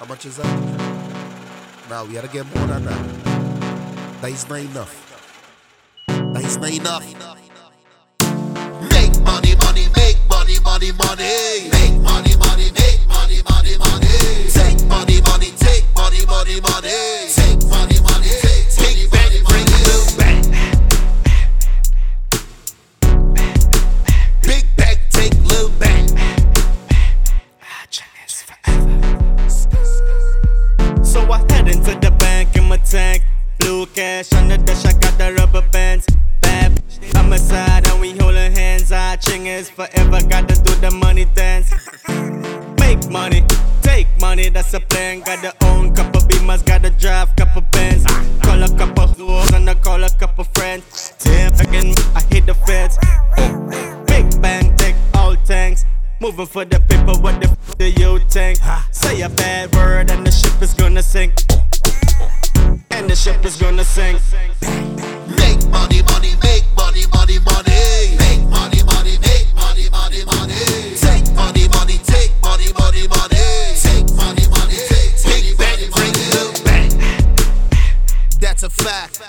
How much is that? Now we gotta get more than that. That is not enough. That is not enough. Make money, money, make money, money, money. I head into the bank in my tank. Blue cash on the dash, I got the rubber bands. Bad on my side, and we holding hands. Our ching is forever, gotta do the money dance. Make money, take money, that's a plan. Got the own couple beamers, gotta drive couple bands. Call a couple hoes and I call a couple friends. Tip again, I hit the feds. Big bang, take all tanks. Moving for the paper, what the f do you think? Say a bad word and the ship is gonna sink. And the ship is gonna sink. Make money, money, make money, money, money. Make money, money, make money, money, money. Take money, money, take money, money, money. Take money, money, take money, money, money. Little bang. That's a fact.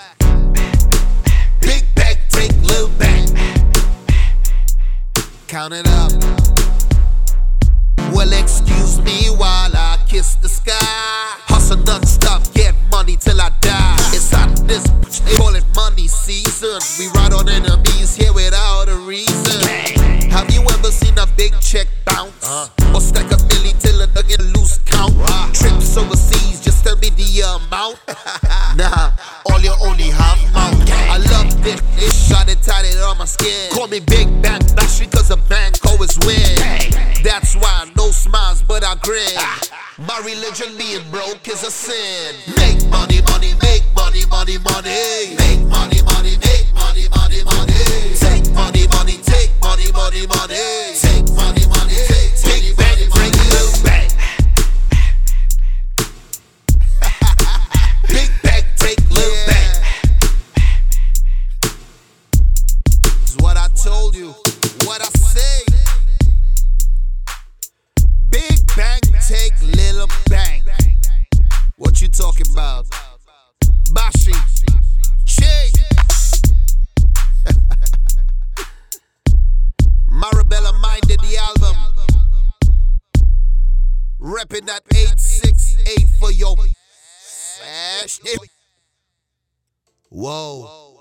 Big bang, take little bang. Count it up. Kiss. Hustle non-stop, get money till I die. It's hot this bitch, they call it money season. We ride on enemies here without a reason. Have you ever seen a big check bounce? Or stack a milli till a nugget lose count? Trips overseas, just tell me the amount. nah, all you only have mouth. I love this, this shot it tied it on my skin. Call me Big Bang Bashy cause a bank always win. That's why no smiles but I grin. Ah. My religion being broke is a sin. Make money, money, make money, money, money. Make money, money, make money, money, money. Take money, money, take money, money, money. Take money, money, take money, money, money. Bang. Big bang, take little bang. Is what I told you. What I say. Big bang, take little bang. What you talking about? Bashi. Che. Marabella minded the album. Repping that 868 for your. Whoa.